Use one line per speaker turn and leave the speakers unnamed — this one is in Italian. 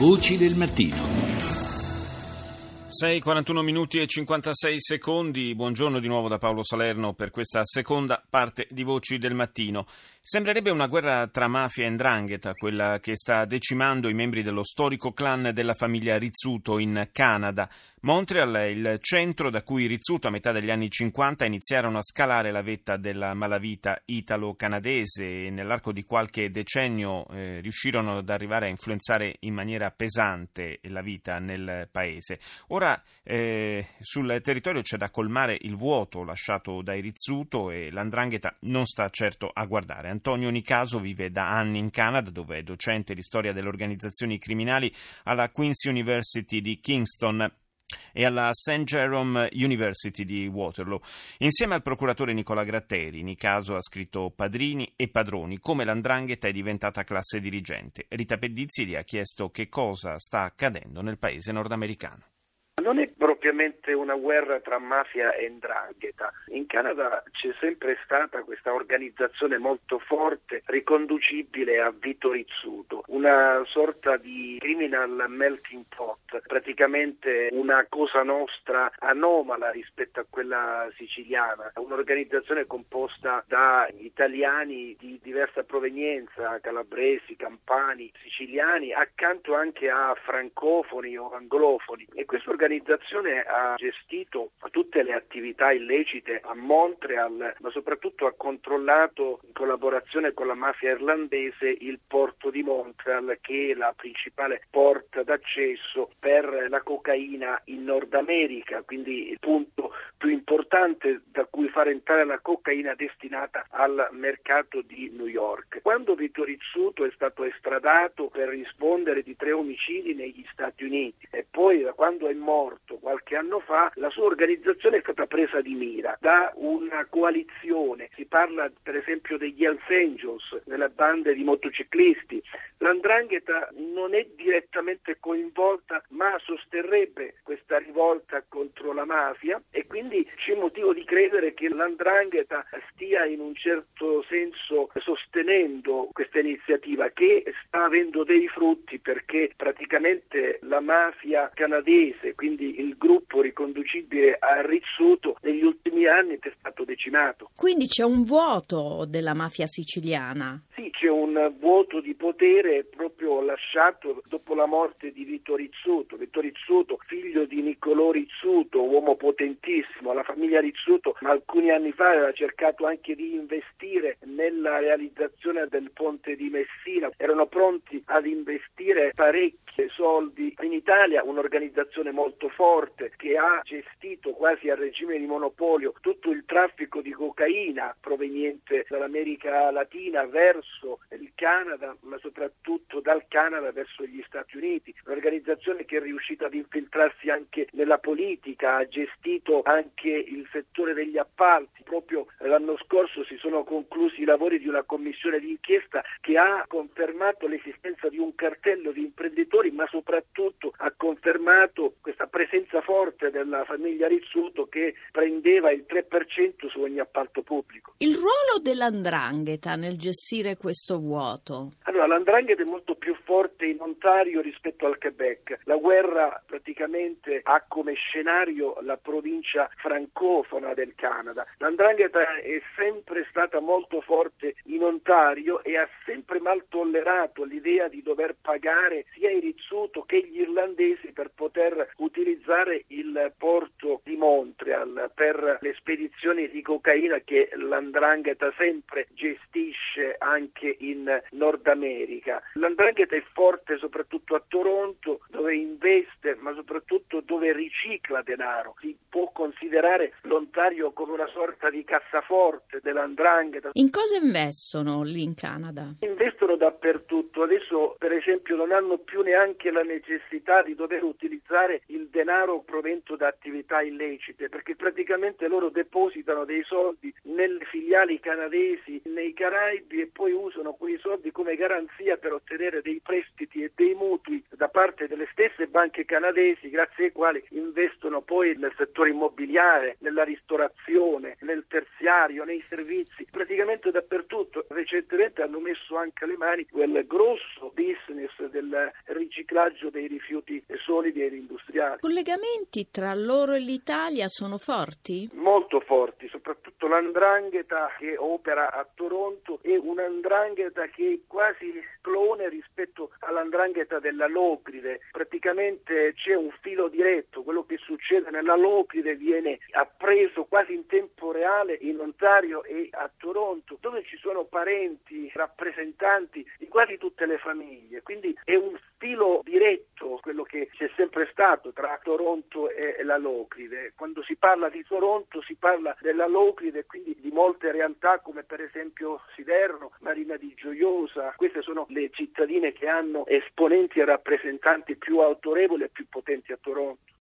Voci del mattino.
6:41 minuti e 56 secondi. Buongiorno di nuovo da Paolo Salerno per questa seconda parte di Voci del Mattino. Sembrerebbe una guerra tra mafia e ndrangheta, quella che sta decimando i membri dello storico clan della famiglia Rizzuto in Canada. Montreal è il centro da cui Rizzuto a metà degli anni 50 iniziarono a scalare la vetta della malavita italo-canadese e nell'arco di qualche decennio eh, riuscirono ad arrivare a influenzare in maniera pesante la vita nel paese. Ora eh, sul territorio c'è da colmare il vuoto lasciato dai Rizzuto e l'andrangheta non sta certo a guardare. Antonio Nicaso vive da anni in Canada dove è docente di storia delle organizzazioni criminali alla Queen's University di Kingston e alla St. Jerome University di Waterloo. Insieme al procuratore Nicola Gratteri, Nicaso ha scritto Padrini e Padroni, come l'andrangheta è diventata classe dirigente. Rita Pedizzi gli ha chiesto che cosa sta accadendo nel paese nordamericano.
Non è propriamente una guerra tra mafia e ndrangheta. In Canada c'è sempre stata questa organizzazione molto forte, riconducibile a Vito Rizzuto, una sorta di criminal melting pot, praticamente una cosa nostra anomala rispetto a quella siciliana, un'organizzazione composta da italiani di diversa provenienza, calabresi, campani, siciliani, accanto anche a francofoni o anglofoni. E questa organizzazione l'organizzazione ha gestito tutte le attività illecite a Montreal, ma soprattutto ha controllato in collaborazione con la mafia irlandese il porto di Montreal che è la principale porta d'accesso per la cocaina in Nord America, quindi il punto più importante da cui far entrare la cocaina destinata al mercato di New York. Quando Vito Rizzuto è stato estradato per rispondere di tre omicidi negli Stati Uniti e poi da quando è morto qualche anno fa, la sua organizzazione è stata presa di mira da una coalizione. Si parla per esempio degli Hells Angels, delle bande di motociclisti. L'andrangheta non è direttamente coinvolta, ma sosterrebbe questa rivolta contro la mafia e quindi c'è motivo di credere che l'andrangheta stia in un certo senso sostenendo questa iniziativa che sta avendo dei frutti perché praticamente la mafia canadese, quindi il gruppo riconducibile a Rizzuto, negli ultimi anni è stato decimato.
Quindi c'è un vuoto della mafia siciliana?
C'è un vuoto di potere proprio lasciato dopo la morte di Vito Rizzuto. Vito Rizzuto, figlio di Niccolò Rizzuto, uomo potentissimo, la famiglia Rizzuto alcuni anni fa aveva cercato anche di investire nella realizzazione del ponte di Messina, erano pronti ad investire parecchi soldi. In Italia, un'organizzazione molto forte che ha gestito quasi a regime di monopolio tutto il traffico di cocaina proveniente dall'America Latina verso il Canada, ma soprattutto dal Canada verso gli Stati Uniti, un'organizzazione che è riuscita ad infiltrarsi anche nella politica, ha gestito anche il settore degli appalti. Proprio l'anno scorso si sono conclusi i lavori di una commissione d'inchiesta che ha confermato l'esistenza di un cartello di imprenditori, ma soprattutto ha confermato della famiglia Rizzuto che prendeva il 3% su ogni appalto pubblico.
Il ruolo dell'andrangheta nel gestire questo vuoto?
Allora, l'andrangheta è molto più forte in Ontario rispetto al Quebec. La guerra praticamente ha come scenario la provincia francofona del Canada. L'andrangheta è sempre stata molto forte in Ontario e ha sempre mal tollerato l'idea di dover pagare sia i Rizzuto che gli irlandesi per poter utilizzare il porto di Montreal per le spedizioni di cocaina che l'andrangheta sempre gestisce anche in Nord America. L'andrangheta è forte soprattutto a Toronto dove investe ma soprattutto dove ricicla denaro. Si può considerare l'Ontario come una sorta di cassaforte dell'andrangheta.
In cosa investono lì in Canada?
Investono dappertutto. Adesso per esempio non hanno più neanche la necessità di dover utilizzare il denaro provento da attività illecite perché praticamente loro depositano dei soldi nelle filiali canadesi nei Caraibi e poi usano quei soldi come garanzia per ottenere dei prestiti e dei mutui da parte delle stesse banche canadesi grazie ai quali investono poi nel settore immobiliare, nella ristorazione, nel terziario nei servizi, praticamente dappertutto. Recentemente hanno messo anche le mani quel grosso business del riciclaggio dei rifiuti solidi e industriali.
Collegamenti tra loro e l'Italia sono forti?
Molto forti, soprattutto l'andrangheta che opera a Toronto è un'andrangheta che è quasi clone rispetto all'andrangheta della Locride. Praticamente c'è un filo diretto, quello che succede nella Locride viene appreso quasi in tempo reale in Ontario e a Toronto, dove ci sono parenti, rappresentanti di quasi tutte le famiglie. Quindi è un filo diretto quello che c'è sempre stato tra Toronto e la Locride. Quando si parla di Toronto si parla della Locride e quindi di molte realtà come per esempio Siderno, Marina di Gioiosa. Queste sono le cittadine che hanno esponenti e rappresentanti più autorevoli e più potenti a Toronto.